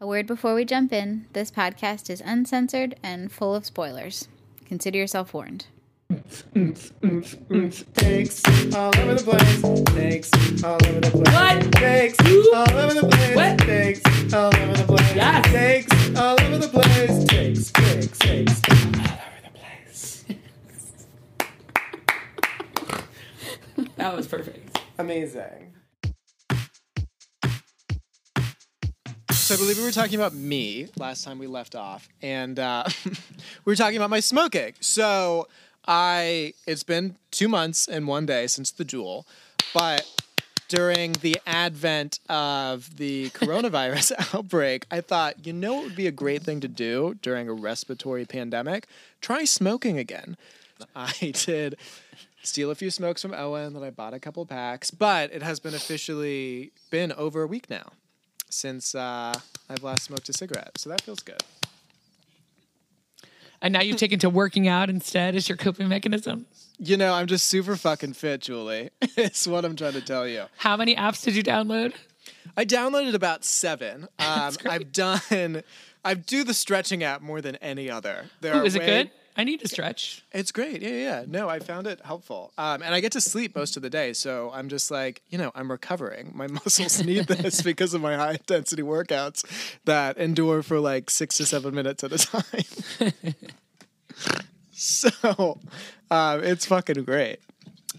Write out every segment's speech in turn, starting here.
A word before we jump in this podcast is uncensored and full of spoilers. Consider yourself warned. Takes all over the place. Takes all over the place. What? Takes all over the place. What? Takes all over the place. Yes. Takes all over the place. Takes, takes, takes all over the place. That was perfect. Amazing. So I believe we were talking about me last time we left off, and uh, we were talking about my smoking. So I, it's been two months and one day since the Juul, but during the advent of the coronavirus outbreak, I thought, you know, it would be a great thing to do during a respiratory pandemic? Try smoking again. I did steal a few smokes from Owen, then I bought a couple packs, but it has been officially been over a week now since uh, I've last smoked a cigarette. So that feels good. And now you've taken to working out instead as your coping mechanism. You know, I'm just super fucking fit, Julie. it's what I'm trying to tell you. How many apps did you download? I downloaded about seven. Um, That's great. I've done, I do the stretching app more than any other. There Ooh, are is it good? I need to stretch. It's great. Yeah, yeah. No, I found it helpful. Um, and I get to sleep most of the day. So I'm just like, you know, I'm recovering. My muscles need this because of my high intensity workouts that endure for like six to seven minutes at a time. so um, it's fucking great.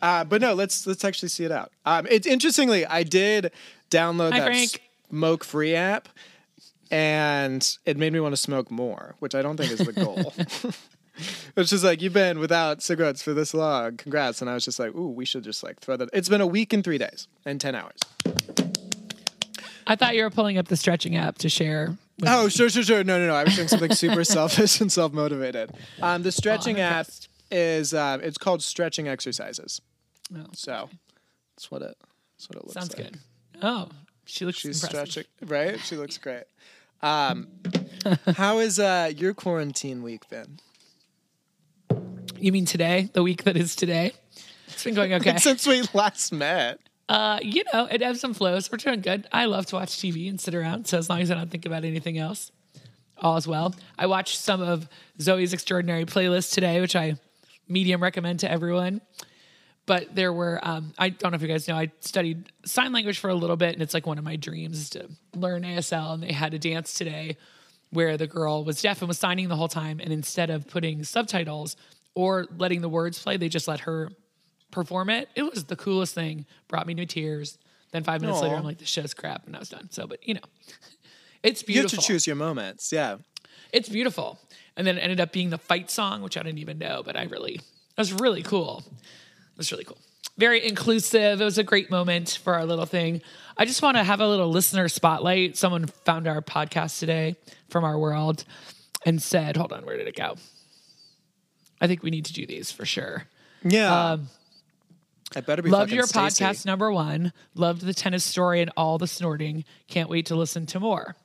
Uh, but no, let's let's actually see it out. Um, it's interestingly, I did download Hi, that Frank. smoke free app, and it made me want to smoke more, which I don't think is the goal. It's just like you've been without cigarettes for this long. Congrats! And I was just like, ooh, we should just like throw that. It's been a week and three days and ten hours. I thought you were pulling up the stretching app to share. With Oh, sure, sure, sure. No, no, no. I was doing something super selfish and self motivated. Um, the stretching I'm app is uh, it's called stretching exercises. Oh, So that's what it. That's what it looks like. sounds like. good. Oh, she looks She's impressive. stretching, right? She looks great. Um, how has uh, your quarantine week been? You mean today? The week that is today? It's been going okay. Since we last met. Uh, you know, it ebbs and flows. We're doing good. I love to watch TV and sit around. So as long as I don't think about anything else, all is well. I watched some of Zoey's Extraordinary playlist today, which I medium recommend to everyone. But there were, um, I don't know if you guys know, I studied sign language for a little bit, and it's like one of my dreams is to learn ASL. And they had a dance today where the girl was deaf and was signing the whole time. And instead of putting subtitles or letting the words play, they just let her perform it. It was the coolest thing. Brought me to tears. Then five minutes later, I'm like, this show's crap, and I was done. So, but you know, it's beautiful. You have to choose your moments. Yeah. It's beautiful. And then it ended up being the fight song, which I didn't even know, but I really, it was really cool. It was really cool. Very inclusive. It was a great moment for our little thing. I just want to have a little listener spotlight. Someone found our podcast today from our world and said, hold on, where did it go? I think we need to do these for sure. Yeah. Um, I better be Loved your Stacey. podcast number one. Loved the tennis story and all the snorting. Can't wait to listen to more.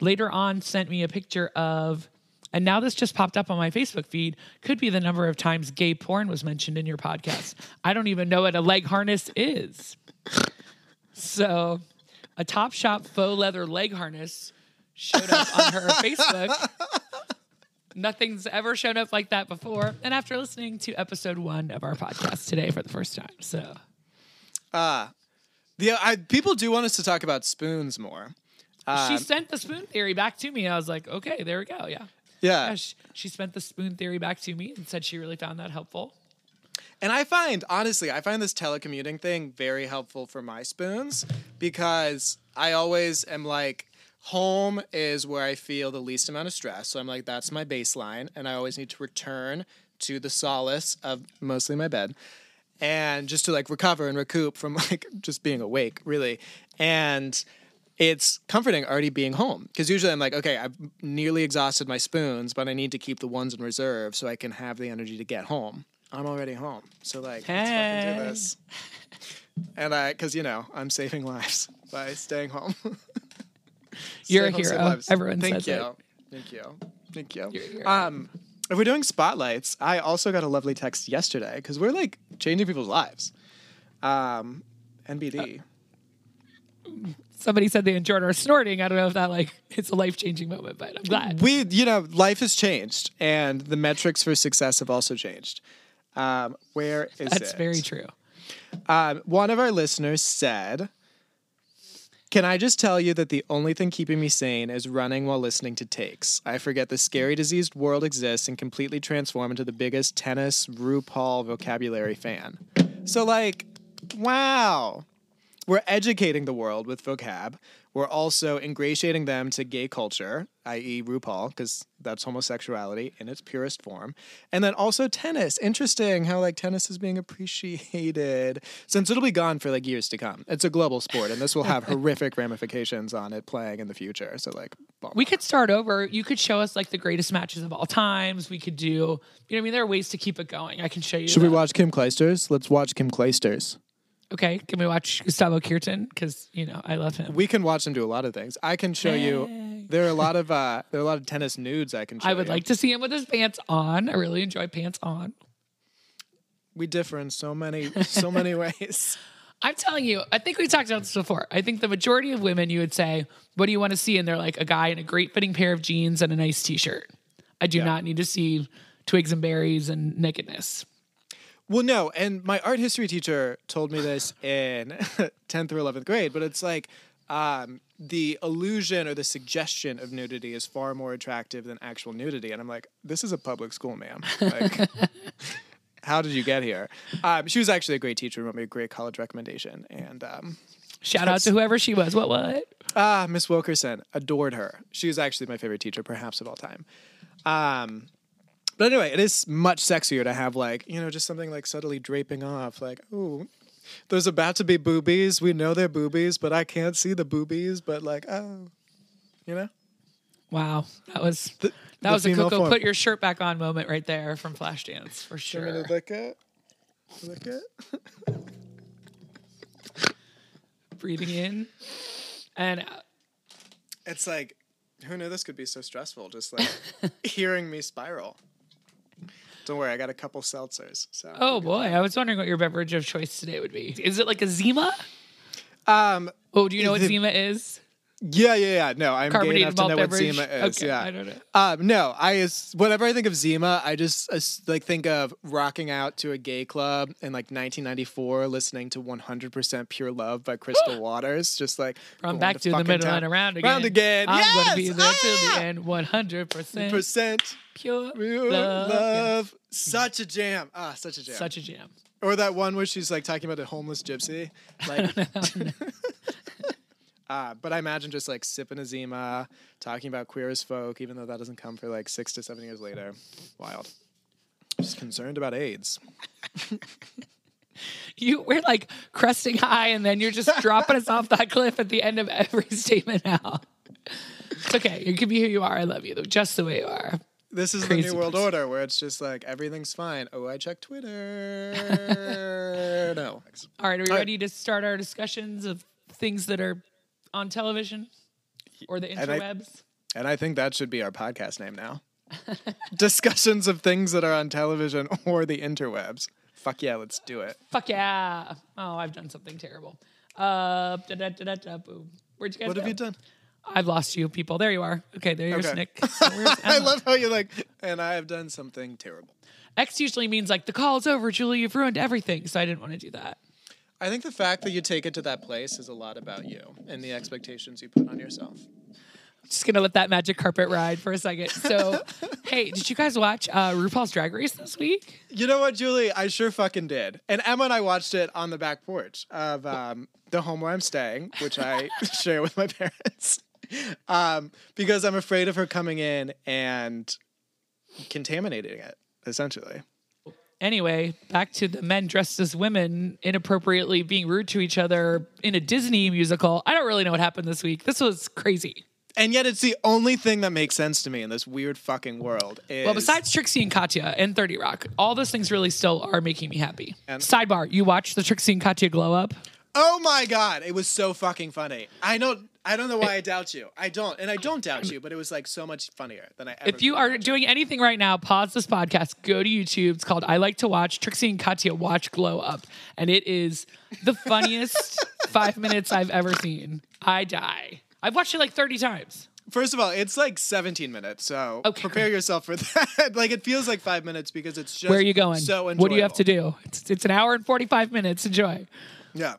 Later on, sent me a picture of, and now this just popped up on my Facebook feed. Could be the number of times gay porn was mentioned in your podcast. I don't even know what a leg harness is. So, a Top Shop faux leather leg harness showed up on her Facebook. Nothing's ever shown up like that before. And after listening to episode one of our podcast today for the first time. So uh, Yeah, I, people do want us to talk about spoons more. she um, sent the spoon theory back to me. I was like, okay, there we go. Yeah. Yeah. Yeah, she, she spent the spoon theory back to me and said she really found that helpful. And I find, honestly, I find this telecommuting thing very helpful for my spoons because I always am like, home is where I feel the least amount of stress. So I'm like, that's my baseline. And I always need to return to the solace of mostly my bed and just to like recover and recoup from like just being awake, really. And it's comforting already being home because usually I'm like, okay, I've nearly exhausted my spoons, but I need to keep the ones in reserve so I can have the energy to get home. I'm already home, so like, let's fucking do this. And I, because you know, I'm saving lives by staying home. You're a Stay hero. lives. Everyone Thank says you. it. Thank you. Thank you. You're a hero. Um, if we're doing spotlights, I also got a lovely text yesterday because we're like changing people's lives. Um, NBD. somebody said they enjoyed our snorting. I don't know if that like it's a life changing moment, but I'm glad. we you know life has changed and the metrics for success have also changed um, where is That's it very true. um, one of our listeners said can i just tell you that the only thing keeping me sane is running while listening to takes. I forget the scary diseased world exists and completely transform into the biggest tennis rupaul vocabulary fan. So like wow. We're educating the world with vocab. We're also ingratiating them to gay culture, i.e., RuPaul, because that's homosexuality in its purest form. And then also tennis. Interesting how like tennis is being appreciated since it'll be gone for like years to come. It's a global sport, and this will have horrific ramifications on it playing in the future. So like, bum. We could start over. You could show us like the greatest matches of all times. We could do, you know, I mean, there are ways to keep it going. I can show you. should we watch Kim Clijsters? Let's watch Kim Clijsters. Okay, can we watch Gustavo Kuerten? Because you know I love him. We can watch him do a lot of things. I can show you. There are a lot of uh, there are a lot of tennis nudes I can show I would you. like to see him with his pants on. I really enjoy pants on. we differ in so many so many ways. I'm telling you, I think we talked about this before. I think the majority of women, you would say, "What do you want to see?" And they're like a guy in a great fitting pair of jeans and a nice T-shirt. I do not need to see twigs and berries and nakedness. Well, no, and my art history teacher told me this in 10th or 11th grade, but it's like um, the illusion or the suggestion of nudity is far more attractive than actual nudity. And I'm like, this is a public school, ma'am. Like, how did you get here? Um, she was actually a great teacher, wrote me a great college recommendation. And um, Shout out to whoever she was. What what? Ah, Miss Wilkerson, adored her. She was actually my favorite teacher, perhaps of all time. Um, but anyway, it is much sexier to have like you know just something like subtly draping off, like oh, there's about to be boobies. We know they're boobies, but I can't see the boobies. But like oh, you know, Wow, that was The- that the was a Coco form. put your shirt back on moment right there from Flashdance for sure. look at, look at. Breathing in and out. It's like who knew this could be so stressful? Just like hearing me spiral. Don't worry, I got a couple seltzers. So Oh boy, I was wondering what your beverage of choice today would be. Is it like a Zima? um, Oh, do you know what Zima is? Yeah, yeah, yeah. No, I'm gay enough to know beverage. what Zima is. Okay, yeah, I don't know. Um, no, I is whenever I think of Zima, I just uh, like think of rocking out to a gay club in like 1994, listening to 100% Pure Love by Crystal Waters, just like going back to, the middle town. and around again. Round again. I'm yes! gonna be there till the Ah! end. One hundred percent Percent pure pure love. love. Yeah. Such a jam. Ah, such a jam. Such a jam. or that one where she's like talking about a homeless gypsy. Like, uh, but I imagine just like sipping a Zima, talking about queer as folk, even though that doesn't come for like six to seven years later. Wild. Just concerned about AIDS. You we're like cresting high, and then you're just dropping us off that cliff at the end of every statement. Now, it's okay. You can be who you are. I love you, though, just the way you are. This is the new world person. order where it's just like everything's fine. Oh, I checked Twitter. no. All right, are we right. ready to start our discussions of things that are on television or the And I- interwebs? And I think that should be our podcast name now. Discussions of things that are on television or the interwebs. Fuck yeah, let's do it. Fuck yeah! Oh, I've done something terrible. Uh, da, da, da, da, boom. Where'd you guys What have you done? I've lost you, people. There you are. Okay, there's Okay. Nick. I love how you're like, and I have done something terrible. X usually means like the call's over, Julie. You've ruined everything. So I didn't want to do that. I think the fact that you take it to that place is a lot about you and the expectations you put on yourself. Just gonna let that magic carpet ride for a second. So, hey, did you guys watch uh, RuPaul's Drag Race this week? You know what, Julie? I sure fucking did. And Emma and I watched it on the back porch of um, the home where I'm staying, which I share with my parents, um, because I'm afraid of her coming in and contaminating it, essentially. Anyway, back to the men dressed as women inappropriately being rude to each other in a Disney musical. I don't really know what happened this week. This was crazy. And yet, it's the only thing that makes sense to me in this weird fucking world. Is, Well, besides Trixie and Katya and 30 Rock, all those things really still are making me happy. And- Sidebar, you watched the Trixie and Katya glow up? Oh my god, it was so fucking funny. I don't I don't know why I doubt you. I don't. And I don't doubt you, but it was like so much funnier than I ever If you are doing anything right now, pause this podcast, go to YouTube. It's called I Like to Watch Trixie and Katya Watch Glow Up. And it is the funniest five minutes I've ever seen. I die. I've watched it like 30 times. First of all, it's like 17 minutes, so Okay, prepare yourself for that. like it feels like five minutes because it's just Where are you going? So what do you have to do? It's, it's an hour and 45 minutes. Enjoy. Yeah.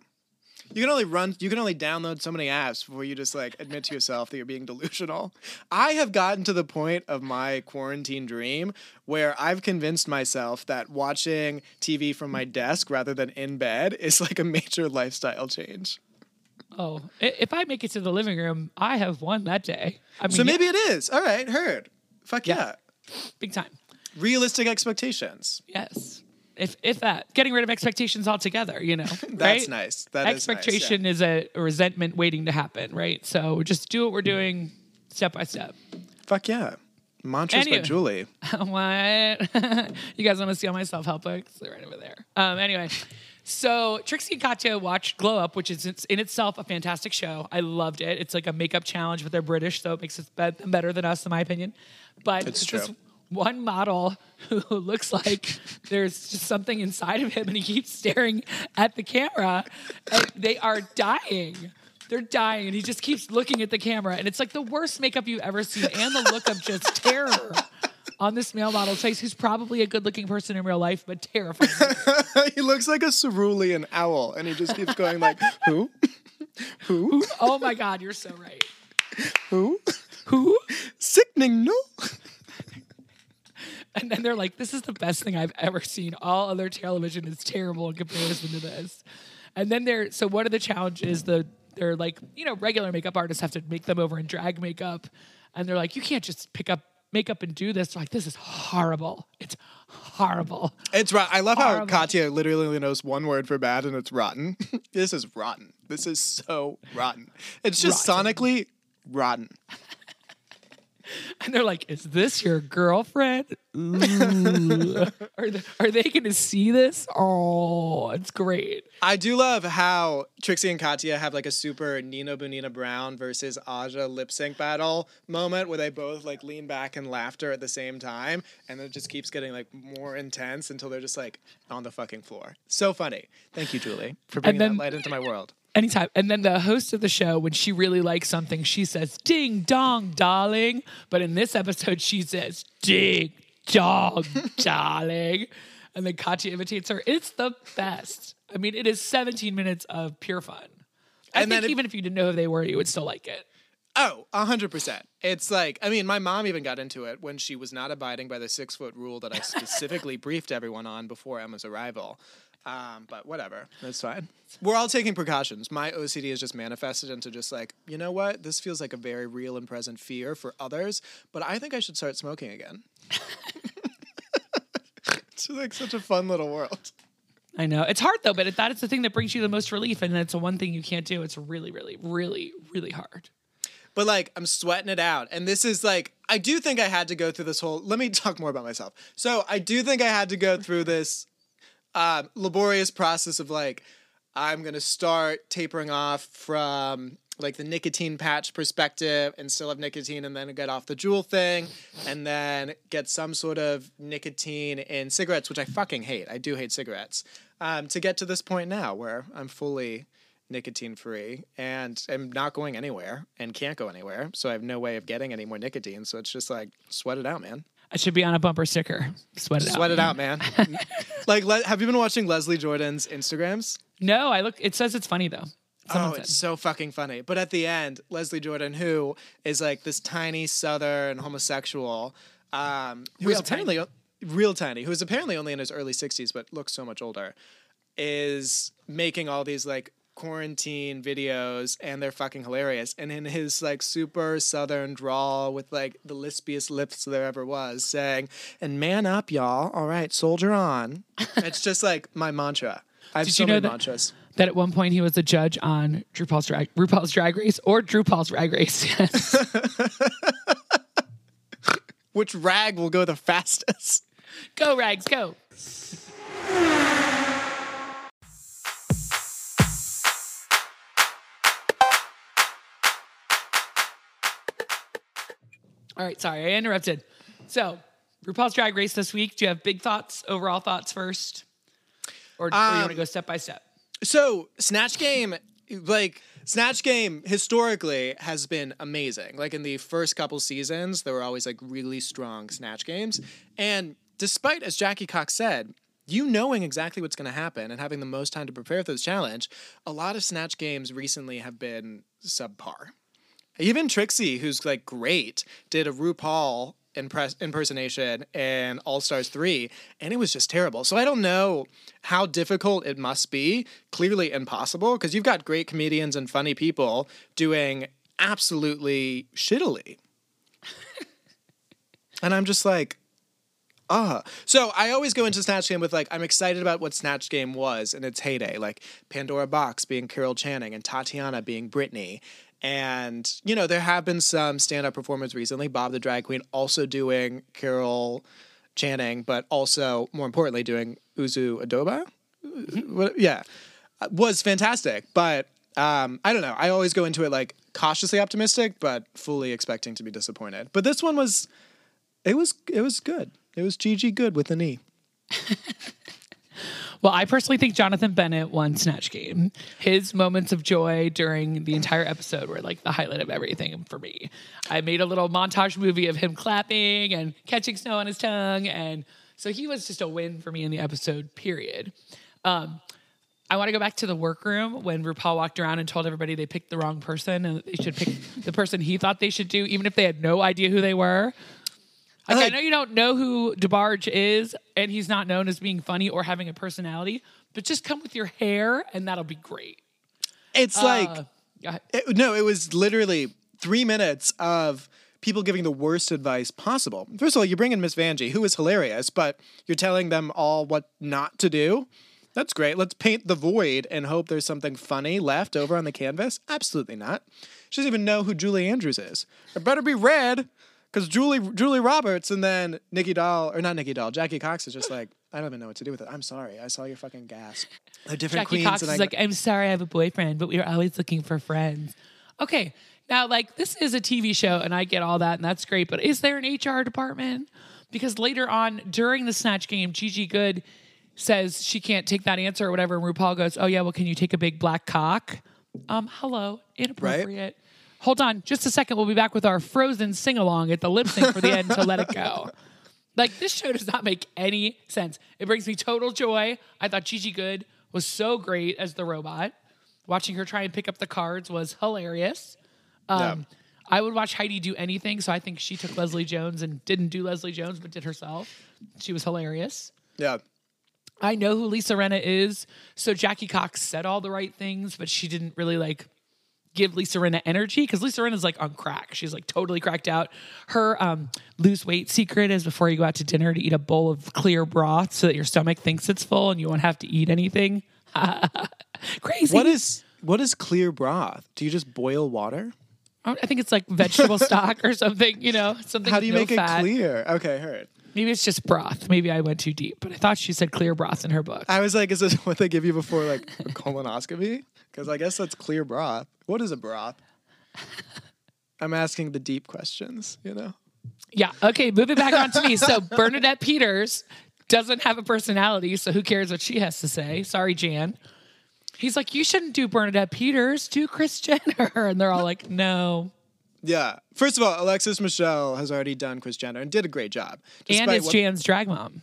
You can only run you can only download so many apps before you just like admit to yourself that you're being delusional. I have gotten to the point of my quarantine dream where I've convinced myself that watching TV from my desk rather than in bed is like a major lifestyle change. Oh, if I make it to the living room, I have won that day. I mean, So maybe yeah, it is. All right, heard. Fuck yeah. Yeah. big time. Realistic expectations. Yes. If if that, getting rid of expectations altogether, you know. That's right? nice. That is nice, Expectation is a resentment waiting to happen, right? So just do what we're doing step by step. Fuck yeah. Mantras by Julie. what? you guys want to see all my self help books? They're right over there. Um, anyway, so Trixie and Katya watched Glow Up, which is in itself a fantastic show. I loved it. It's like a makeup challenge, but they're British, so it makes it better than us, in my opinion. But It's this true. One model who looks like there's just something inside of him, and he keeps staring at the camera, and they are dying. They're dying, and he just keeps looking at the camera, and it's like the worst makeup you've ever seen, and the look of just terror on this male model's face, who's probably a good-looking person in real life, but terrifying. he looks like a cerulean owl and he just keeps going like, who? who? oh my God, you're so right. Who? Who? Sickening, no? And then they're like, "This is the best thing I've ever seen. All other television is terrible in comparison to this." And then they're so one of the challenges the they're like you know regular makeup artists have to make them over in drag makeup, and they're like, "You can't just pick up makeup and do this." They're like, "This is horrible. It's horrible." It's right. I love how Horrible. Katya literally knows one word for bad, and it's rotten. this is rotten. This is so rotten. It's just Rotten. sonically rotten. And they're like, "Is this your girlfriend? Are they, are they going to see this? Oh, it's great." I do love how Trixie and Katya have like a super Nina Bonina Brown versus Aja lip sync battle moment where they both like lean back in laughter at the same time, and it just keeps getting like more intense until they're just like on the fucking floor. So funny. Thank you, Julie, for bringing then- that light into my world. Anytime. And then the host of the show, when she really likes something, she says, ding dong, darling. But in this episode, she says, ding dong, darling. And then Katya imitates her. It's the best. I mean, it is 17 minutes of pure fun. I And think it- even if you didn't know who they were, you would still like it. Oh, a hundred percent. It's like I mean, my mom even got into it when she was not abiding by the six foot rule that I specifically briefed everyone on before Emma's arrival. Um, but whatever, that's fine. We're all taking precautions. My OCD is just manifested into just like, you know what? This feels like a very real and present fear for others, but I think I should start smoking again. it's like such a fun little world. I know. It's hard though, but that is the thing that brings you the most relief. And it's the one thing you can't do. It's really, really, really, really hard. but like I'm sweating it out. And this is like I do think I had to go through this whole let me talk more about myself. So I do think I had to go through this um, laborious process of like I'm gonna start tapering off from like the nicotine patch perspective and still have nicotine and then get off the Juul thing and then get some sort of nicotine in cigarettes, which I fucking hate. I do hate cigarettes. Um, to get to this point now where I'm fully nicotine free and am not going anywhere and can't go anywhere. So I have no way of getting any more nicotine. So it's just like sweat it out, man. I should be on a bumper sticker. Sweat it out. Sweat out. it out, man. like, le- have you been watching Leslie Jordan's Instagrams? No, I look. It says it's funny though. Someone oh, said. it's so fucking funny. But at the end, Leslie Jordan, who is like this tiny Southern homosexual, um, who's Real apparently real tiny, who's apparently only in his early sixties, but looks so much older, is making all these like quarantine videos and they're fucking hilarious. And in his like super southern drawl with like the lispiest lips there ever was, saying, And man up, y'all. All right, soldier on. it's just like my mantra. I have Did so you know many that- mantras. that at one point he was a judge on RuPaul's Drag RuPaul's Drag Race or RuPaul's Drag Race. Yes. Which rag will go the fastest? go Rags, go. All right, sorry, I interrupted. So, RuPaul's Drag Race this week. Do you have big thoughts, overall thoughts first? Or, or you want to Um, go step by step? So, Snatch Game like Snatch Game historically has been amazing. Like in the first couple seasons, there were always like really strong Snatch Games. And despite, as Jackie Cox said, you knowing exactly what's going to happen and having the most time to prepare for this challenge, a lot of Snatch Games recently have been subpar. Even Trixie, who's like great, did a RuPaul impres- impersonation in All Stars 3, and it was just terrible. So I don't know how difficult it must be. Clearly impossible, because you've got great comedians and funny people doing absolutely shittily. and I'm just like, Ah, so I always go into Snatch Game with like I'm excited about what Snatch Game was in its heyday, like Pandora Boxx being Carol Channing and Tatiana being Britney, and you know there have been some stand-up performers recently. Bob the Drag Queen also doing Carol Channing, but also more importantly doing Uzo Aduba. What, yeah, was fantastic, but um, I don't know. I always go into it like cautiously optimistic, but fully expecting to be disappointed. But this one was, it was, it was good. It was Gigi Goode with an E. Well, I personally think Jonathan Bennett won Snatch Game. His moments of joy during the entire episode were like the highlight of everything for me. I made a little montage movie of him clapping and catching snow on his tongue. And so he was just a win for me in the episode, period. Um, I want to go back to the workroom when RuPaul walked around and told everybody they picked the wrong person and they should pick the person he thought they should do, even if they had no idea who they were. Like, I know you don't know who DeBarge is, and he's not known as being funny or having a personality, but just come with your hair, and that'll be great. It's like Uh, yeah. it, no, it was literally three minutes of people giving the worst advice possible. First of all, you bring in Miss Vanjie, who is hilarious, but you're telling them all what not to do. That's great. Let's paint the void and hope there's something funny left over on the canvas. Absolutely not. She doesn't even know who Julie Andrews is. It better be red, because Julie Julie Roberts and then Nicky Doll or not Nicky Doll, Jackie Cox is just like I don't even know what to do with it. I'm sorry. I saw your fucking gasp. They're different Jackie queens, Cox and is I, like, I'm sorry, I have a boyfriend, but we are always looking for friends. Okay, now like this is a TV show, and I get all that, and that's great. But is there an HR department? Because later on during the snatch game, Gigi Goode says she can't take that answer or whatever, and RuPaul goes, "Oh yeah, well, can you take a big black cock?" Um, hello, inappropriate. Hold on, just a second. We'll be back with our Frozen sing along at the lip sync for the end to Let It Go. Like this show does not make any sense. It brings me total joy. I thought Gigi Goode was so great as the robot. Watching her try and pick up the cards was hilarious. Um, I would watch Heidi do anything, so I think she took Leslie Jones and didn't do Leslie Jones, but did herself. She was hilarious. yeah. I know who Lisa Rinna is, so Jackie Cox said all the right things, but she didn't really like give Lisa Rinna energy because Lisa Rinna's like on crack. She's like totally cracked out. Her um, lose weight secret is before you go out to dinner to eat a bowl of clear broth so that your stomach thinks it's full and you won't have to eat anything. Crazy. What is what is clear broth? Do you just boil water? I think it's like vegetable stock or something. You know, something. How do you no make fat. it clear? Okay, heard. Maybe it's just broth. Maybe I went too deep, but I thought she said clear broth in her book. I was like, is this what they give you before like a colonoscopy? Because I guess that's clear broth. What is a broth? I'm asking the deep questions, you know? Yeah. Okay. Moving back on to me. So Bernadette Peters doesn't have a personality, so who cares what she has to say? Sorry, Jan. He's like, you shouldn't do Bernadette Peters, do Kris Jenner, and they're all like, no. Yeah. First of all, Alexis Michelle has already done Kris Jenner and did a great job. and it's what- Jan's drag mom.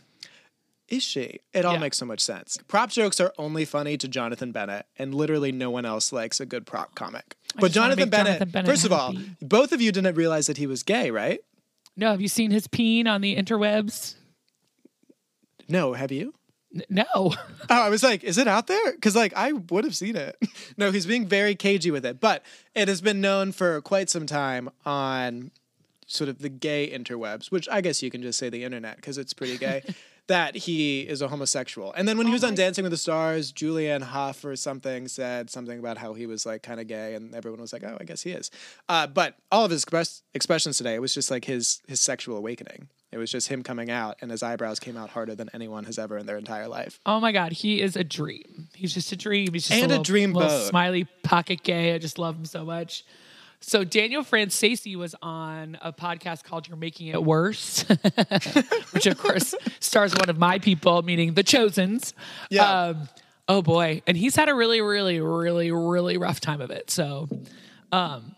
Is she? It all Yeah. makes so much sense. Prop jokes are only funny to Jonathan Bennett, and literally no one else likes a good prop comic. But Jonathan Bennett, Jonathan Bennett first of all, both of you didn't realize that he was gay, right? No, have you seen his peen on the interwebs? No, have you? No. Oh, I was like, is it out there? Because like I would have seen it. no, he's being very cagey with it, but it has been known for quite some time on sort of the gay interwebs, which I guess you can just say the internet because it's pretty gay. that he is a homosexual. And then when he was on Dancing with the Stars, Julianne Hough or something said something about how he was like kind of gay, and everyone was like, "Oh, I guess he is." Uh, but all of his express- expressions today, it was just like his his sexual awakening. It was just him coming out, and his eyebrows came out harder than anyone has ever in their entire life. Oh my God, he is a dream. He's just a dream. He's just And a little, dream little boat. smiley pocket gay. I just love him so much. So Daniel Franzese was on a podcast called "You're Making It Worse," which of course stars one of my people, meaning the Chosen's. Yeah. Um, Oh boy, and he's had a really, really, really, really rough time of it. So, um,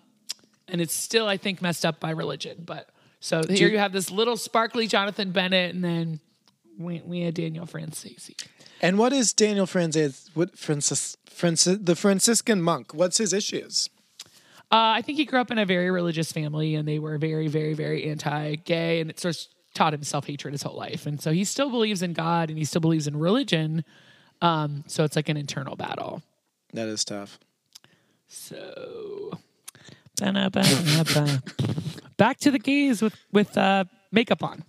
and it's still, I think, messed up by religion. But so here you have this little sparkly Jonathan Bennett, and then we, we had Daniel Franzese. And what is Daniel Francis? What Francis? Francis? The Franciscan monk. What's his issues? Uh, I think he grew up in a very religious family, and they were very, very, very anti-gay, and it sort of taught him self-hatred his whole life. And so he still believes in God, and he still believes in religion. Um, so it's like an internal battle. That is tough. So. Back to the gays with with uh, makeup on.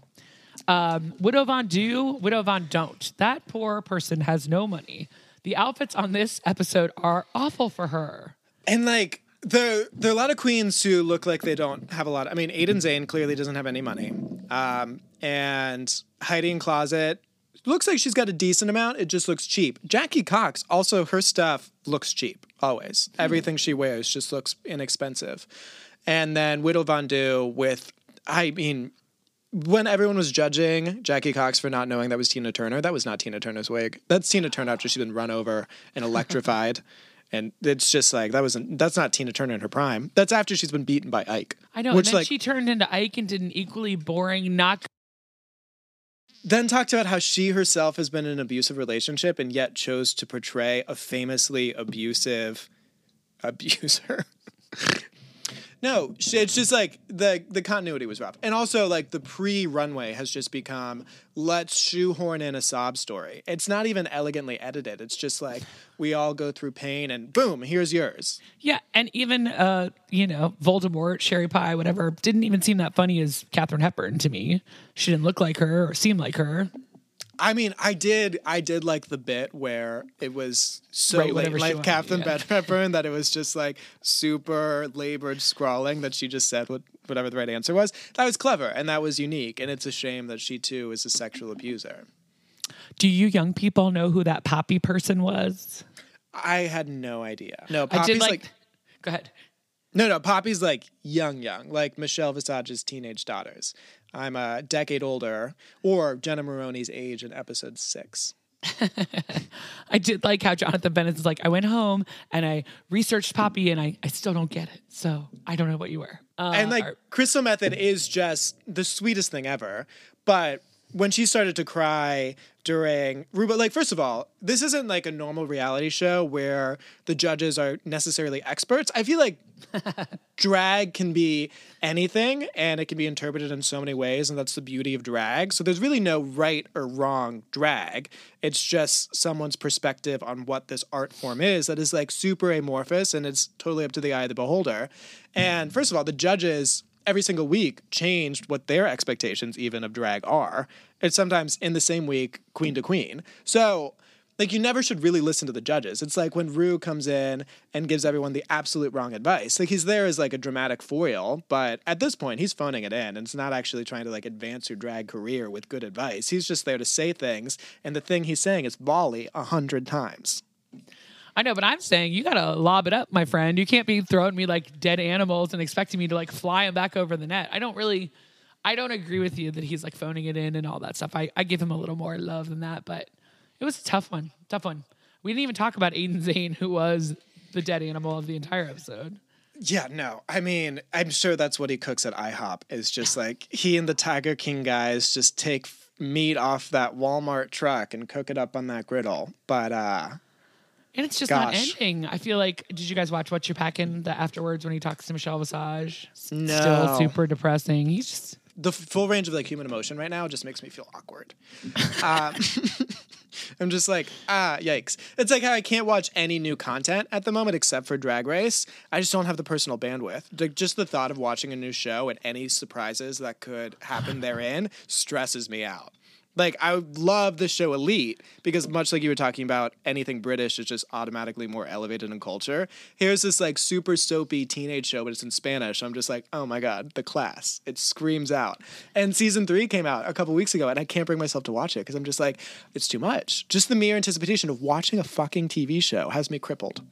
Um, Widow Von'Du, Widow Von Don't. That poor person has no money. The outfits on this episode are awful for her. And like there, there are a lot of queens who look like they don't have a lot. I mean, Aiden Zhane clearly doesn't have any money, um, and Heidi N Closet looks like she's got a decent amount. It just looks cheap. Jackie Cox also her stuff looks cheap always. Hmm. Everything she wears just looks inexpensive. And then Widow Von'Du with, I mean, when everyone was judging Jackie Cox for not knowing that was Tina Turner, that was not Tina Turner's wig. That's Tina Turner after she's been run over and electrified. and it's just like that wasn't that's not Tina Turner in her prime. That's after she's been beaten by Ike. I know. Which and then like she turned into Ike and did an equally boring, not then talked about how she herself has been in an abusive relationship and yet chose to portray a famously abusive abuser. no, it's just like the the continuity was rough, and also like the pre runway has just become let's shoehorn in a sob story. It's not even elegantly edited. It's just like we all go through pain, and boom, here's yours. Yeah, and even uh, you know, Voldemort, Sherry Pie, whatever, didn't even seem that funny as Katharine Hepburn to me. She didn't look like her or seem like her. I mean, I did, I did like the bit where it was so Right, late, like wanted, Captain yeah. Hepburn, that it was just like super labored scrawling that she just said what, whatever the right answer was. That was clever and that was unique, and it's a shame that she too is a sexual abuser. Do you young people know who that Poppy person was? I had no idea. No, I Poppy's did like, like, Go ahead. no, no, Poppy's like young, young, like Michelle Visage's teenage daughters. I'm a decade older, or Jenna Maroney's age in episode six. I did like how Jonathan Bennett is like, I went home and I researched Poppy and I, I still don't get it. So I don't know what you were. Uh, and like or- Crystal Methyd is just the sweetest thing ever but when she started to cry during Ruba, like first of all, this isn't like a normal reality show where the judges are necessarily experts. I feel like drag can be anything and it can be interpreted in so many ways, and that's the beauty of drag. So there's really no right or wrong drag. It's just someone's perspective on what this art form is that is like super amorphous and it's totally up to the eye of the beholder. And first of all, the judges every single week changed what their expectations even of drag are. It's sometimes in the same week, queen to queen. So like you never should really listen to the judges. It's like when Rue comes in and gives everyone the absolute wrong advice. Like he's there as like a dramatic foil, but at this point he's phoning it in and it's not actually trying to like advance your drag career with good advice. He's just there to say things and the thing he's saying is volley a hundred times. I know, but I'm saying you gotta lob it up, my friend. You can't be throwing me like dead animals and expecting me to like fly them back over the net. I don't really, I don't agree with you that he's like phoning it in and all that stuff. I, I give him a little more love than that, but it was a tough one, tough one. We didn't even talk about Aiden Zhane, who was the dead animal of the entire episode. Yeah, no. I mean, I'm sure that's what he cooks at IHOP. Is just like he and the Tiger King guys just take meat off that Walmart truck and cook it up on that griddle. But uh And it's just not ending. I feel like, did you guys watch What You're Packing the afterwards when he talks to Michelle Visage? No. Still super depressing. He's just, the full range of like human emotion right now just makes me feel awkward. um, I'm just like, ah, yikes. It's like how I can't watch any new content at the moment except for Drag Race. I just don't have the personal bandwidth. Like, just the thought of watching a new show and any surprises that could happen therein stresses me out. Like, I love the show Elite because, much like you were talking about, anything British is just automatically more elevated in culture. Here's this like super soapy teenage show, but it's in Spanish. I'm just like, oh my God, the class. It screams out. And season three came out a couple weeks ago, and I can't bring myself to watch it because I'm just like, it's too much. Just the mere anticipation of watching a fucking TV show has me crippled.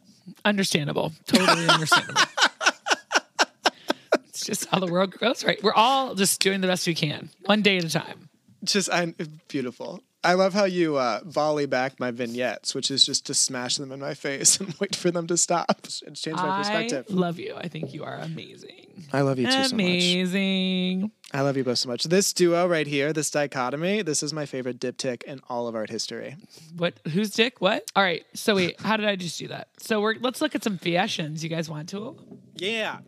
Understandable. Totally understandable. it's just how the world goes, right? We're all just doing the best we can, one day at a time. Just, I'm beautiful. I love how you uh, volley back my vignettes, which is just to smash them in my face and wait for them to stop. It's changed my I perspective. love you. I think you are amazing. I love you too so much. Amazing. I love you both so much. This duo right here, this dichotomy, this is my favorite diptych in all of art history. What? Who's dick? What? All right. So wait, how did I just do that? So we're let's look at some fashions. You guys want to? Yeah.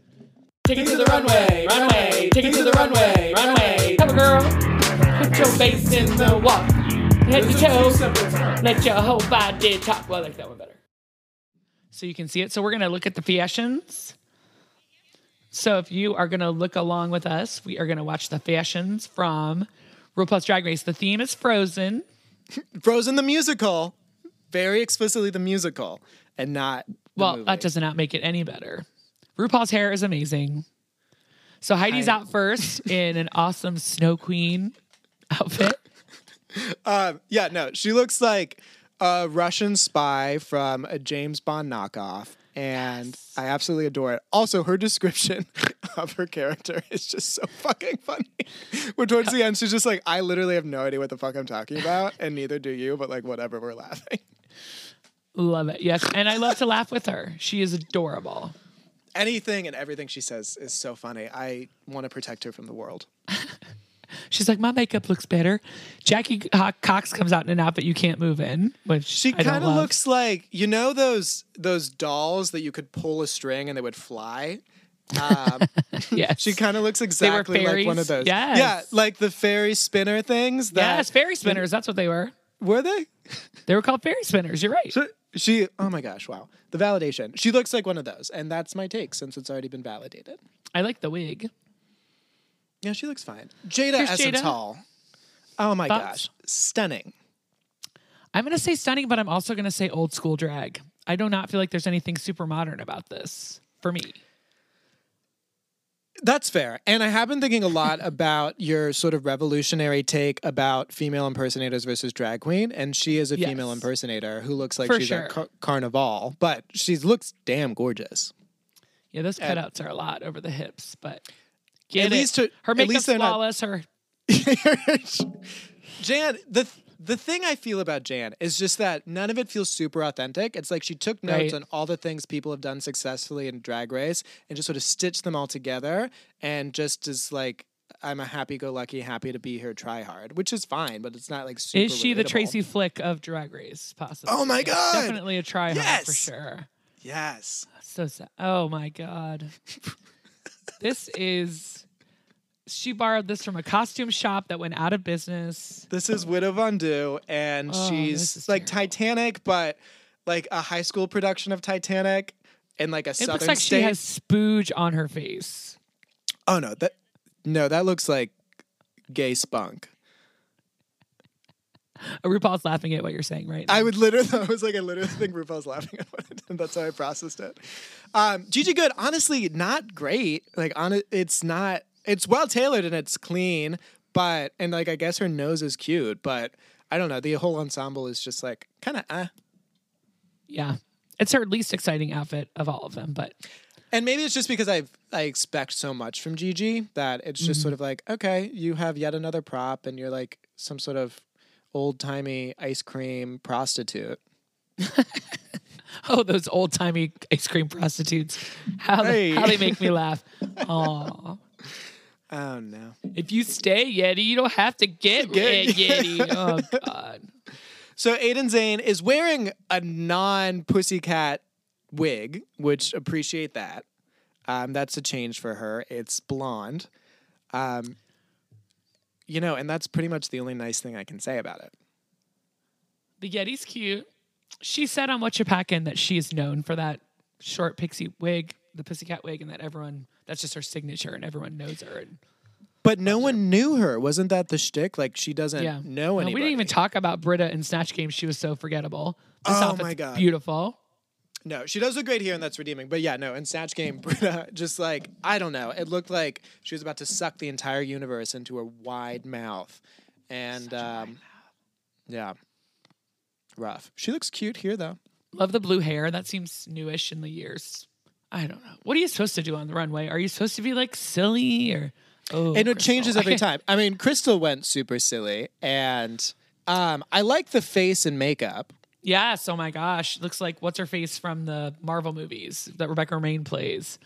Take it to the runway, runway. Take it to the runway, runway. Come on, girl. Put your face in the walk. Head to toe. Let your whole body talk. Well, I like that one better. So you can see it. So we're gonna look at the fashions. So if you are gonna look along with us, we are gonna watch the fashions from RuPaul's Drag Race. The theme is Frozen. Frozen the musical, very explicitly the musical, and not. The Well, movie. that does not make it any better. RuPaul's hair is amazing. So Heidi's I- out first in an awesome Snow Queen outfit. Um, yeah, no, she looks like a Russian spy from a James Bond knockoff, and I absolutely adore it. Also, her description of her character is just so fucking funny. Where towards the end, she's just like, "I literally have no idea what the fuck I'm talking about, and neither do you." But like, whatever, we're laughing. Love it. Yes. And I love to laugh with her. She is adorable. Anything and everything she says is so funny. I want to protect her from the world. She's like, my makeup looks better. Jackie Cox comes out in an outfit you can't move in, which She kind of looks like you know those those dolls that you could pull a string and they would fly. Um, yes. She kind of looks exactly like one of those. Yes. Yeah, like the fairy spinner things. That, yes, fairy spinners. That's what they were. Were they? They were called fairy spinners. You're right. So she, oh my gosh, wow. The validation. She looks like one of those. And that's my take since it's already been validated. I like the wig. Yeah, she looks fine. Jada Here's Essence Jada. Hall. Oh my Thoughts? gosh. Stunning. I'm going to say stunning, but I'm also going to say old school drag. I do not feel like there's anything super modern about this for me. That's fair. And I have been thinking a lot about your sort of revolutionary take about female impersonators versus drag queen. And she is a Yes. female impersonator who looks like For she's sure. at Car- Carnival, but she looks damn gorgeous. Yeah, those cutouts are a lot over the hips, but get At it. least her- her makeup's they're not- flawless. Her Jan, the the thing I feel about Jan is just that none of it feels super authentic. It's like she took notes Right. on all the things people have done successfully in Drag Race and just sort of stitched them all together and just is like I'm a happy-go-lucky, happy to be here, try hard, which is fine, but it's not like super. is she the. Tracy Flick of Drag Race? Possibly. Oh my God! Definitely a try hard for sure. Yes. So sad. Oh my god. this is. She borrowed this from a costume shop that went out of business. This is Widow Von Du, and Oh, she's like terrible. Titanic, but like a high school production of Titanic in like a It southern looks like state. she has spooge on her face. Oh no, that no, that looks like gay spunk. RuPaul's laughing at what you're saying, right? I would literally, I was like, I literally think RuPaul's laughing at what I did. That's how I processed it. Um, Gigi Goode, honestly, not great. Like, on it's not. It's well tailored and it's clean, but and like I guess her nose is cute, but I don't know. The whole ensemble is just like kind of uh. yeah. It's her least exciting outfit of all of them, but And maybe it's just because I I expect so much from Gigi that it's just sort of like, okay, you have yet another prop and you're like some sort of old timey ice cream prostitute. oh, those old timey ice cream prostitutes. How Hey. they, how they make me laugh. Aw. Oh no. If you stay Yeti, you don't have to get, Get- Yeti. Oh God. So Aiden Zhane is wearing a non pussycat wig, which appreciate that. Um, that's a change for her. It's blonde. Um, you know, and that's pretty much the only nice thing I can say about it. The Yeti's cute. She said on What You Packin' that she is known for that short pixie wig, the pussycat wig, and that everyone that's just her signature and everyone knows her. And But no one knew her. Wasn't that the shtick? Like she doesn't yeah. know No, anybody. we didn't even talk about Brita in Snatch Game. She was so forgettable. This Oh my God. beautiful. No, she does look great here, and that's redeeming. But yeah, no, in Snatch Game, Brita just like I don't know. It looked like she was about to suck the entire universe into her wide mouth, and um, yeah, rough. She looks cute here though. Love the blue hair. That seems newish in the years. I don't know. What are you supposed to do on the runway? Are you supposed to be like silly or? Oh, and it Crystal. changes every time. I mean, Crystal went super silly, and Um, I like the face and makeup. Yes. Oh my gosh. Looks like what's her face from the Marvel movies that Rebecca Romijn plays.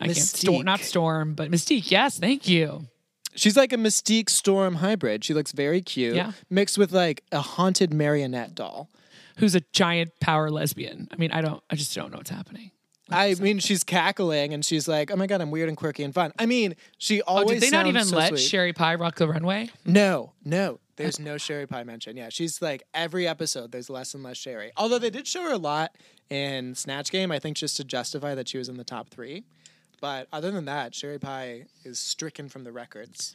I can't Storm, not Storm, but Mystique. Yes, thank you. She's like a Mystique Storm hybrid. She looks very cute, Yeah. mixed with like a haunted marionette doll. Who's a giant power lesbian? I mean, I don't. I just don't know what's happening. I mean, she's cackling and she's like, "Oh my god, I'm weird and quirky and fun." I mean, she Oh, always. did they not even so let sweet. Sherry Pie rock the runway? No, no. There's no Sherry Pie mention. Yeah, she's like every episode. There's less and less Sherry. Although they did show her a lot in Snatch Game, I think just to justify that she was in the top three. But other than that, Sherry Pie is stricken from the records.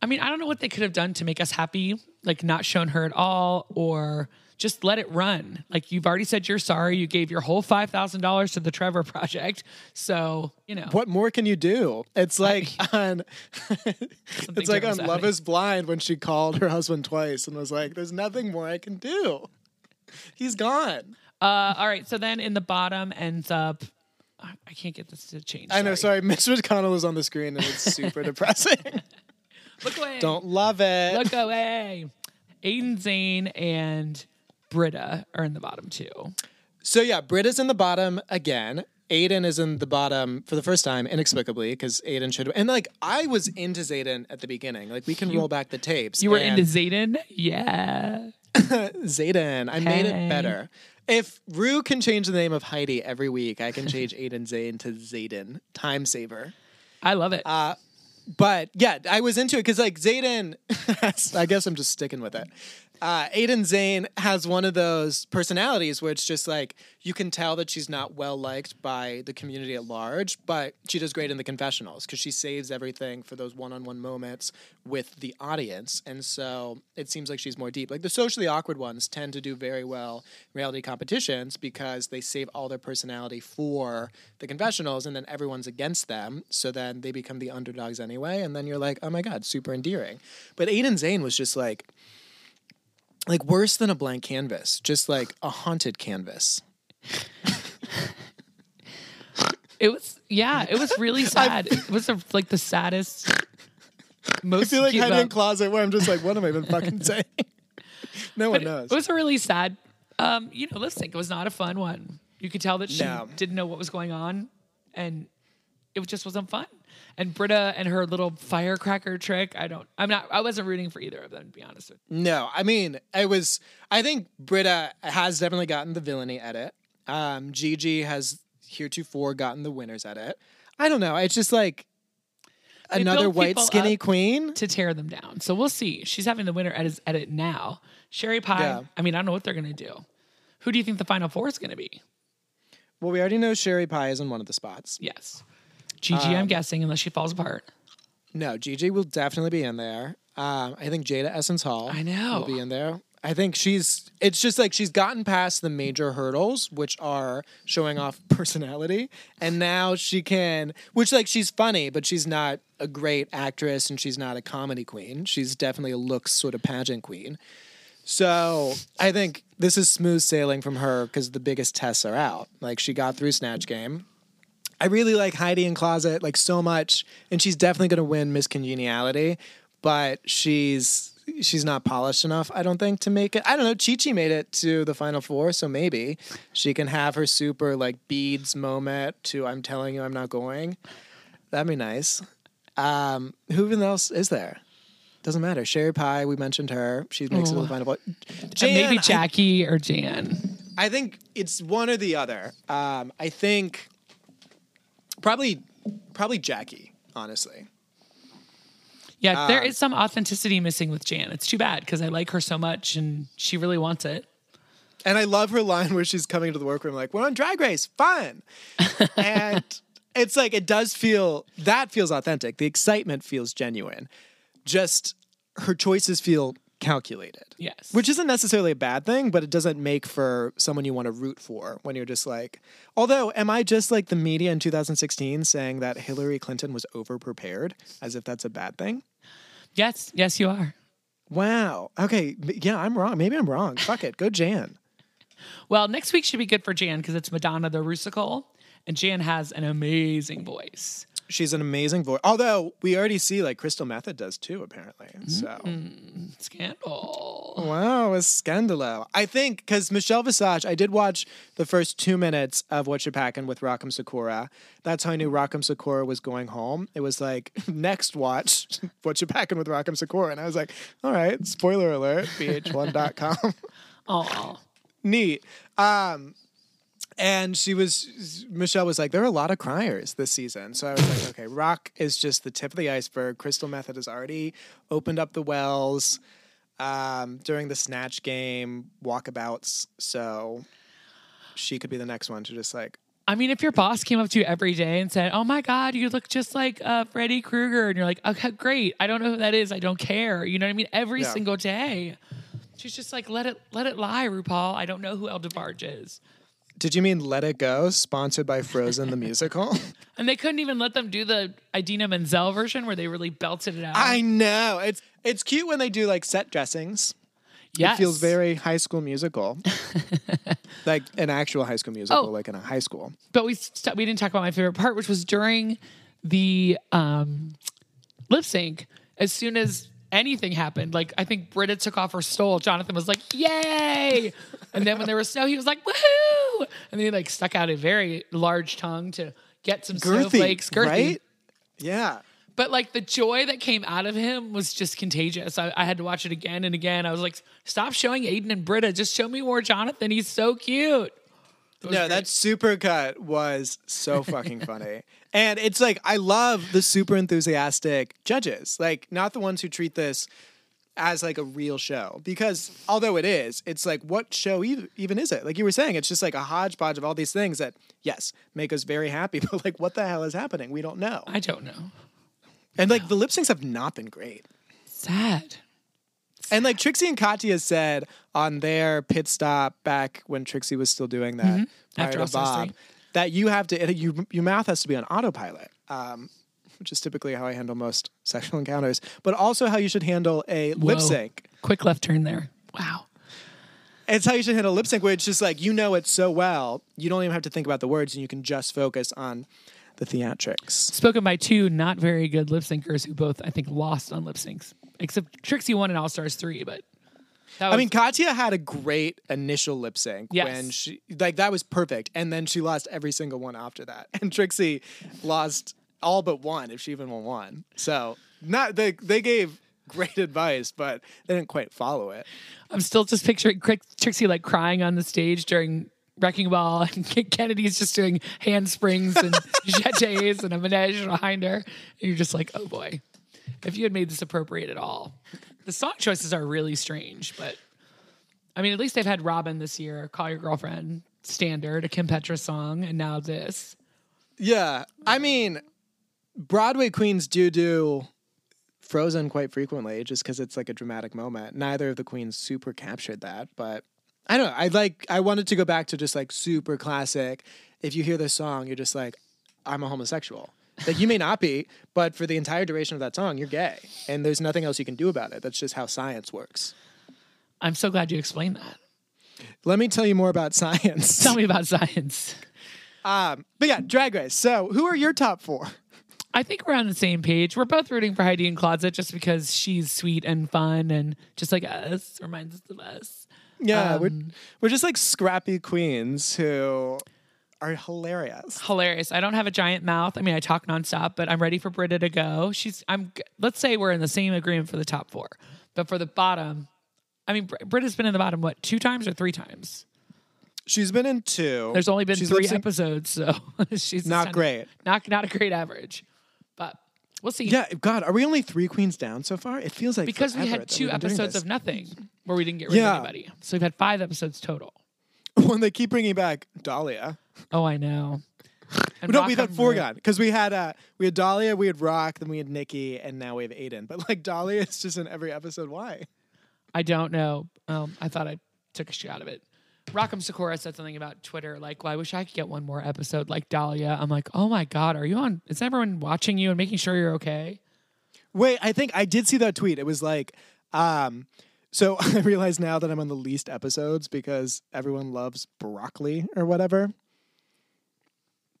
I mean, I don't know what they could have done to make us happy, like not shown her at all, or just let it run. Like you've already said you're sorry. You gave your whole five thousand dollars to the Trevor Project, so you know. What more can you do? It's like on, it's like on Love. Is Blind when she called her husband twice and was like, "There's nothing more I can do. He's gone." Uh, all right, so then in the bottom ends up. I can't get this to change. I know. Sorry, Mitch McConnell is on the screen and it's super depressing. Look away. Don't love it. look away. Aiden Zhane and Brita are in the bottom two. So yeah, Brita's in the bottom again. Aiden is in the bottom for the first time, inexplicably, because Aiden should have. And like, I was into Zayden at the beginning. Like, we can roll back the tapes. You were and into Zayden, yeah. Zayden. I made it better. If Rue can change the name of Heidi every week, I can change Aiden Zhane to Zayden. Time saver. I love it. Uh, But yeah, I was into it because like Zayden, I guess I'm just sticking with it. Uh, Aiden Zhane has one of those personalities where it's just like you can tell that she's not well liked by the community at large, but she does great in the confessionals because she saves everything for those one-on-one moments with the audience, and so it seems like she's more deep. Like the socially awkward ones tend to do very well in reality competitions because they save all their personality for the confessionals, and then everyone's against them, so then they become the underdogs anyway, and then you're like, oh my god, super endearing. But Aiden Zhane was just like like worse than a blank canvas, just like a haunted canvas. It was yeah, it was really sad. it was a, like the saddest. Most I feel like hiding in closet where I'm just like, what am I even fucking saying? no one But knows. It was a really sad. Um, you know, lip sync. It was not a fun one. You could tell that she No. didn't know what was going on, and it just wasn't fun. And Brita and her little firecracker trick. I don't. I'm not. I wasn't rooting for either of them to be honest with. you. no, I mean, I was. I think Brita has definitely gotten the villainy edit. Um, Gigi has heretofore gotten the winners edit. I don't know. It's just like They another white skinny queen. to tear them down. So we'll see. She's having the winner edit, edit now. Sherry Pie. Yeah. I mean, I don't know what they're gonna do. Who do you think the final four is gonna be? Well, we already know Sherry Pie is in one of the spots. Yes, Gigi. Um, I'm guessing unless she falls apart. No, Gigi will definitely be in there. Um, I think Jada Essence Hall. I know. will be in there. I think she's. It's just like she's gotten past the major hurdles, which are showing off personality, and now she can. Which like she's funny, but she's not a great actress, and she's not a comedy queen. She's definitely a looks sort of pageant queen. So I think this is smooth sailing from her because the biggest tests are out. Like she got through Snatch Game. I really like Heidi N Closet like so much, and she's definitely going to win Miss Congeniality, but she's she's not polished enough, I don't think, to make it. I don't know. Chi Chi made it to the final four, so maybe she can have her super like beads moment to "I'm telling you, I'm not going." That'd be nice. Um, who even else is there? Doesn't matter. Sherry Pie, we mentioned her. She makes it to the final four. Jan, maybe I- Jackie or Jan. I think it's one or the other. Um, I think probably probably Jackie, honestly. Yeah, there Um, is some authenticity missing with Jan. It's too bad because I like her so much and she really wants it. And I love her line where she's coming to the workroom like, "We're on Drag Race, fun," and it's like it does feel that feels authentic. The excitement feels genuine. Just her choices feel calculated. Yes. Which isn't necessarily a bad thing, but it doesn't make for someone you want to root for when you're just like, although, am I just like the media in 2016 saying that Hillary Clinton was overprepared as if that's a bad thing? yes, yes, you are. Wow. Okay. Yeah, I'm wrong. Maybe I'm wrong. Fuck it. Go Jan. Well, next week should be good for Jan because it's Madonna the Rusical, and Jan has an amazing voice. She's an amazing voice. Although we already see like Crystal Methyd does too, apparently. So Mm-hmm. Scandal. wow, a scandalo. I think because Michelle Visage, I did watch the first two minutes of What You Packin' with Rock M. Sakura. That's how I knew Rock M. Sakura was going home. It was like next watch What You Packin' with Rock M. Sakura, and I was like, all right, spoiler alert, VH1.com. Oh, neat. Um, and she was Michelle was like, there are a lot of criers this season. So I was like, okay, Rock is just the tip of the iceberg. Crystal Methyd has already opened up the wells um, during the snatch game walkabouts. So she could be the next one to just like I mean, if your boss came up to you every day and said, "Oh my God, you look just like uh, Freddy Krueger," and you're like, "Okay, great. I don't know who that is. I don't care." You know what I mean? Every Yeah. single day, she's just like, "Let it, let it lie, RuPaul. I don't know who El DeBarge is." Did you mean Let It Go, sponsored by Frozen the musical? And they couldn't even let them do the Idina Menzel version where they really belted it out. I know. It's it's cute when they do like set dressings. yes. It feels very high school musical. like an actual high school musical, Oh. like in a high school. but we st- we didn't talk about my favorite part, which was during the um, lip sync. As soon as anything happened, like I think Brita took off her stole, Jonathan was like, "Yay!" and then when there was snow, he was like, "Woohoo!" And then he like stuck out a very large tongue to get some Girthy, snowflakes, girthy. right? Yeah. But like the joy that came out of him was just contagious. I, I had to watch it again and again. I was like, "Stop showing Aiden and Brita. Just show me more Jonathan. He's so cute." No, that super cut was so fucking funny. And it's like I love the super enthusiastic judges. Like not the ones who treat this as like a real show because although it is, it's like what show e- even is it? Like you were saying, it's just like a hodgepodge of all these things that yes, make us very happy, but like what the hell is happening? We don't know. I don't know. And like the lip syncs have not been great. Sad. And like Trixie and Katya said on their pit stop back when Trixie was still doing that Mm-hmm. After to Bob, that you have to you, your mouth has to be on autopilot, um, which is typically how I handle most sexual encounters, but also how you should handle a lip sync. Quick left turn there. Wow. It's how you should handle lip sync, where it's just like you know it so well, you don't even have to think about the words, and you can just focus on the theatrics. Spoken by two not very good lip syncers who both, I think, lost on lip syncs. Except Trixie won in All Stars 3, but that was, I mean, Katya had a great initial lip sync Yes. when she like that was perfect, and then she lost every single one after that. And Trixie lost all but one, if she even won one. So not they they gave great advice, but they didn't quite follow it. I'm still just picturing Trixie like crying on the stage during Wrecking Ball, and Kennedy's just doing handsprings and jetés and a menage behind her. And you're just like, oh boy, if you had made this appropriate at all. The song choices are really strange, but I mean, at least they've had Robyn this year, Call Your Girlfriend, Standard, a Kim Petra song, and now this. Yeah, I mean, Broadway queens do do Frozen quite frequently, just because it's like a dramatic moment. Neither of the queens super captured that, but I don't know. I like. I wanted to go back to just like super classic. If you hear this song, you're just like, I'm a homosexual. Like you may not be, but for the entire duration of that song, you're gay, and there's nothing else you can do about it. That's just how science works. I'm so glad you explained that. Let me tell you more about science. Tell me about science. Um, but yeah, Drag Race. So, who are your top four? I think we're on the same page. We're both rooting for Heidi N Closet just because she's sweet and fun and just like us, reminds us of us. Yeah, we're Um, we're just like scrappy queens who are hilarious. Hilarious. I don't have a giant mouth. I mean, I talk nonstop, but I'm ready for Brita to go. She's. I'm. Let's say we're in the same agreement for the top four, but for the bottom, I mean, Brita's been in the bottom what two times or three times? She's been in two. There's only been She's three episodes, so she's Not great. Not not a great average, but we'll see. Yeah, God, are we only three queens down so far? It feels like because we had two we've been doing episodes of nothing where we didn't get rid Yeah. of anybody. So we've had five episodes total. when they keep bringing back Dahlia. Oh, I know. And no, we've had Humber- foregone because we had uh we had Dahlia, we had Rock, then we had Nicky, and now we have Aiden. But like Dahlia is just in every episode. Why? I don't know. Um, I thought I took a shot of it. Rock M. Sakura said something about Twitter, like, well, I wish I could get one more episode like Dahlia. I'm like, oh my God, are you on? Is everyone watching you and making sure you're okay? Wait, I think I did see that tweet. It was like, um, so I realize now that I'm on the least episodes because everyone loves broccoli or whatever.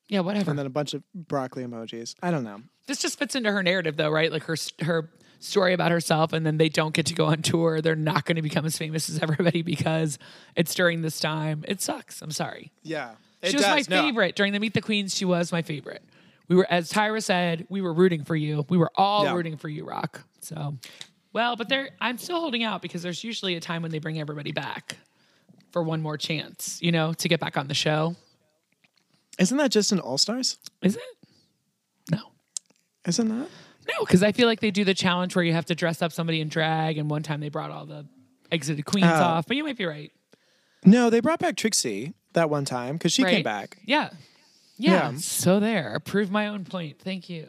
Yeah, whatever. and then a bunch of broccoli emojis. I don't know. this just fits into her narrative though right? Like her her story about herself and then they don't get to go on tour. They're not going to become as famous as everybody because it's during this time. It sucks. I'm sorry. Yeah, she was my favorite. During the meet the queens she was my favorite. We were as tyra said we were rooting for you. We were all Yeah. rooting for you rock. So well but there i'm still holding out because there's usually a time when they bring everybody back for one more chance you know to get back on the show Isn't that just an All Stars? is it no Isn't that? No, because I feel like they do the challenge where you have to dress up somebody in drag, and one time they brought all the exited queens Oh. off. But you might be right. No, they brought back Trixie that one time because she came back. Yeah. yeah. Yeah. So there. Prove my own point. Thank you.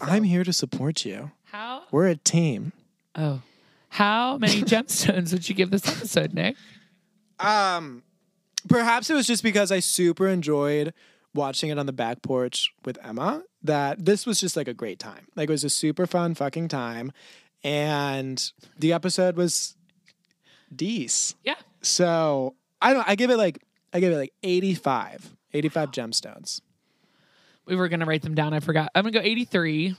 I'm here to support you. How? We're a team. Oh. How many gemstones would you give this episode, Nick? Um, perhaps it was just because I super enjoyed watching it on the back porch with Emma that this was just like a great time. Like it was a super fun fucking time, and the episode was decent. Yeah. So I don't. I give it like I give it like 85, 85 gemstones. We were going to write them down. I forgot. I'm going to go 83.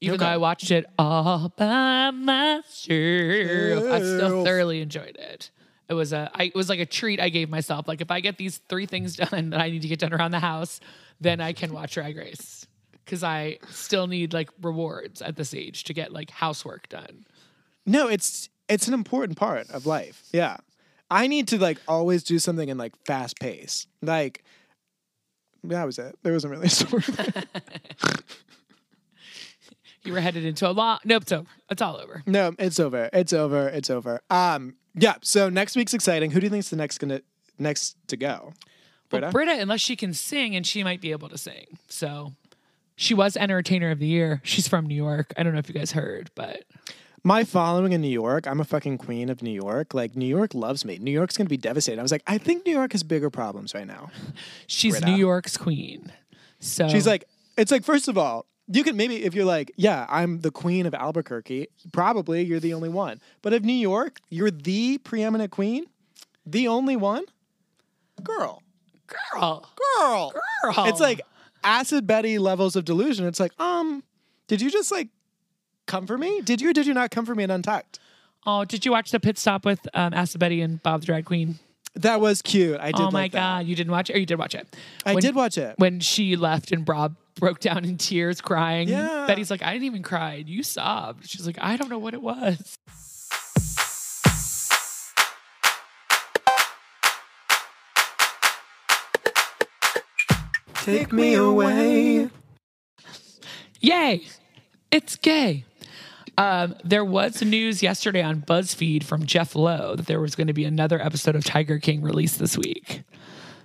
Even though I watched it all by myself, I still thoroughly enjoyed it. It was a, I, it was like a treat I gave myself. Like if I get these three things done that I need to get done around the house, then I can watch Drag Race because I still need like rewards at this age to get like housework done. No, it's it's an important part of life. Yeah. I need to like always do something in like fast pace. Like that was it. There wasn't really a story. You were headed into a lot. Nope, it's over. It's all over. no, it's over. It's over. It's over. Um yeah, so next week's exciting. Who do you think's the next gonna next to go? Well, Brita? Brita, unless she can sing, and she might be able to sing. So she was Entertainer of the Year. She's from New York. I don't know if you guys heard, but My following in New York, I'm a fucking queen of New York. Like New York loves me. New York's gonna be devastated. I was like, I think New York has bigger problems right now. she's Brita. New York's queen. So She's like, it's like, first of all, you can maybe if you're like, yeah, I'm the queen of Albuquerque, probably you're the only one. But if New York, you're the preeminent queen, the only one, girl, girl, girl, girl. It's like acid Betty levels of delusion. It's like, um, did you just like come for me? Did you or did you not come for me in Untucked? oh, did you watch the pit stop with um, Acid Betty and Bob the Drag Queen? That was cute. I did. oh my like god, you didn't watch it, or you did watch it? I When- did watch it. when she left and Bob broke down in tears, crying. Yeah. Betty's like, I didn't even cry. You sobbed. She's like, I don't know what it was. Take me away. Yay! It's gay. Um, there was news yesterday on BuzzFeed from Jeff Lowe that there was going to be another episode of Tiger King released this week.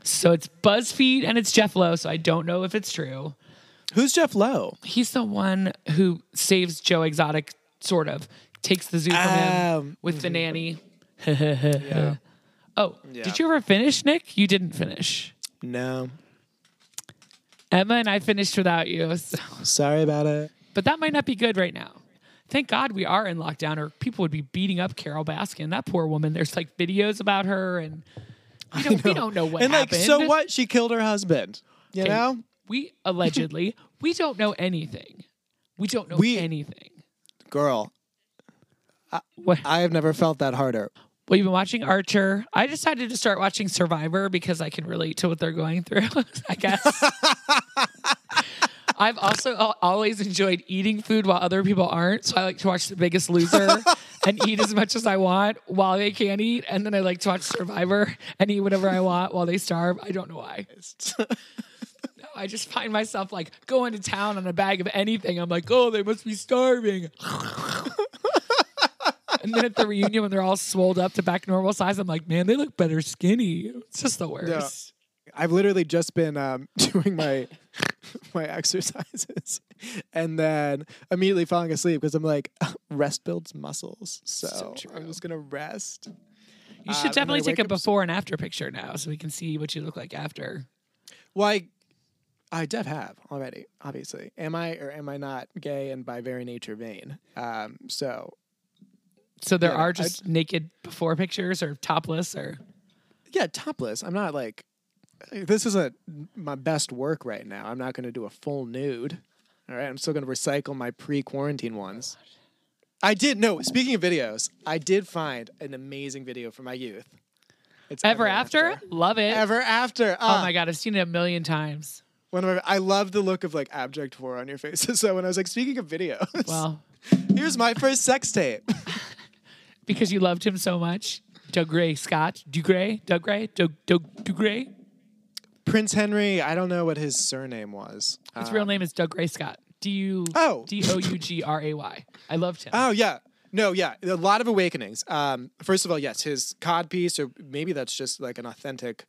So it's BuzzFeed and it's Jeff Lowe, so I don't know if it's true. Who's Jeff Lowe? He's the one who saves Joe Exotic, sort of. Takes the zoo from him Um, with the nanny. yeah. Oh, did you ever finish, Nick? You didn't finish. No. Emma and I finished without you. so- Sorry about it. But that might not be good right now. Thank God we are in lockdown, or people would be beating up Carole Baskin. That poor woman. There's like videos about her, and we don't, we don't know what and happened. like, so what? She killed her husband. You Okay, know, We allegedly, we don't know anything. We don't know We- anything. girl. What? I have never felt that harder. Well, you've been watching Archer. I decided to start watching Survivor because I can relate to what they're going through, I guess. I've also always enjoyed eating food while other people aren't. So I like to watch The Biggest Loser and eat as much as I want while they can't eat. And then I like to watch Survivor and eat whatever I want while they starve. I don't know why. No, I just find myself like going to town on a bag of anything. I'm like, oh, they must be starving. and then at the reunion, when they're all swolled up to back normal size, I'm like, man, they look better skinny. It's just the worst. I've literally just been um, doing my my exercises and then immediately falling asleep because I'm like, rest builds muscles. So, So. I'm just gonna rest. You Uh, should and definitely take a before and after picture now so we can see what you look like after. Well, I, I def have already. Obviously, am I or am I not gay and by very nature vain? Um, so So there Yeah, are just naked before pictures or topless or yeah, topless. I'm not like this isn't my best work right now. I'm not going to do a full nude. All right, I'm still going to recycle my pre-quarantine ones. I did no. Speaking of videos, I did find an amazing video from my youth. It's Ever after? Love it. Ever after. Oh Ah, my god, I've seen it a million times. One of my, I love the look of like abject horror on your faces. So when I was like, speaking of videos, Well, here's my first sex tape. because you loved him so much. Dougray Scott. Doug Gray? Doug Gray? Doug, Doug, Doug Gray? Prince Henry. I don't know what his surname was. His Uh, real name is Dougray Scott. D U Oh. D O U G R A Y. I loved him. Oh yeah. No, yeah, a lot of awakenings. Um, first of all, yes, his cod piece, or maybe that's just like an authentic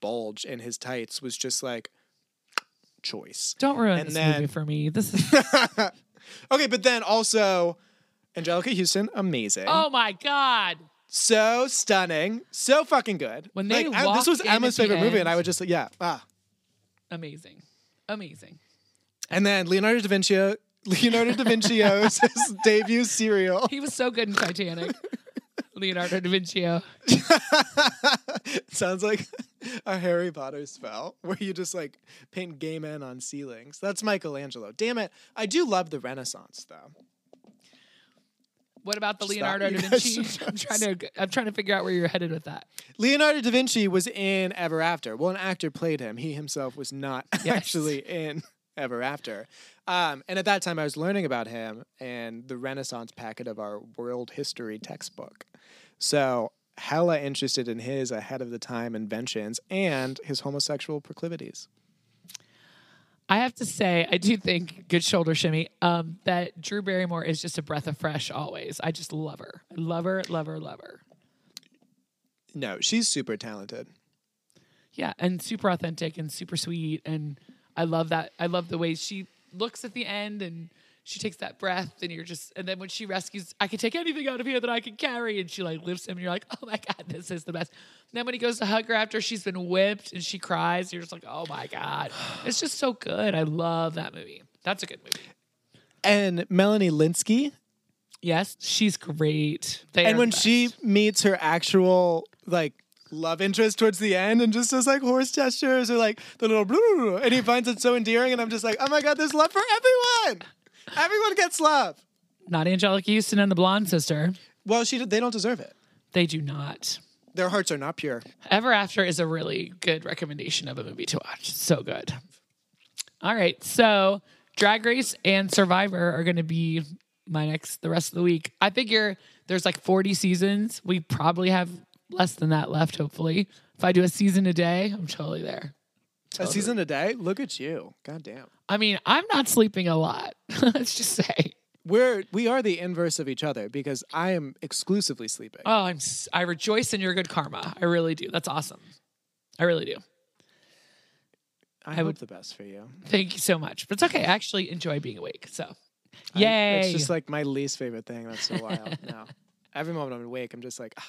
bulge in his tights, was just like choice. Don't ruin and this then- movie for me. This is Okay, but then also Anjelica Huston, amazing. Oh my god. So stunning, so fucking good. When they like, I- this was Emma's favorite movie, and I end- would just yeah, ah. Amazing. Amazing. And then Leonardo da Vinci, Leonardo da Vinci's debut serial. He was so good in Titanic. Leonardo da Vinci. Sounds like a Harry Potter spell where you just like paint gay men on ceilings. That's Michelangelo. Damn it. I do love the Renaissance though. What about the Just Leonardo da Vinci? I'm trying to I'm trying to figure out where you're headed with that. Leonardo da Vinci was in Ever After. Well, an actor played him. He himself was not Yes. actually in Ever After. Um, and at that time, I was learning about him and the Renaissance packet of our world history textbook. So, hella interested in his ahead of the time inventions and his homosexual proclivities. I have to say, I do think good shoulder shimmy. Um, that Drew Barrymore is just a breath of fresh always. I just love her. I love her, love her, love her. No, she's super talented. Yeah, and super authentic and super sweet. And I love that. I love the way she looks at the end and she takes that breath and you're just and then when she rescues I can take anything out of here that I can carry and she like lifts him and you're like, Oh my god, this is the best. And then when he goes to hug her after she's been whipped and she cries, you're just like, Oh my God. It's just so good. I love that movie. That's a good movie. And Melanie Lynskey. Yes, she's great. They And when she meets her actual like love interest towards the end and just does like horse gestures or like the little and he finds it so endearing and I'm just like, oh my god, there's love for everyone. Everyone gets love. not Anjelica Huston and the blonde sister, Well, she they don't deserve it. they do not. Their hearts are not pure. Ever After is a really good recommendation of a movie to watch. So good. All right. So Drag Race and Survivor are going to be my next, the rest of the week. I figure there's like 40 seasons. We probably have less than that left, hopefully. If I do a season a day, I'm totally there. A season a day? Look at you. God damn. I mean, I'm not sleeping a lot. Let's just say. We're we are the inverse of each other because I am exclusively sleeping. Oh, I'm I rejoice in your good karma. I really do. That's awesome. I really do. I, hope would- the best for you. Thank you so much. But it's okay. I actually enjoy being awake. So, I- yay. it's just like my least favorite thing. That's so wild. no. Every moment I'm awake, I'm just like, ah.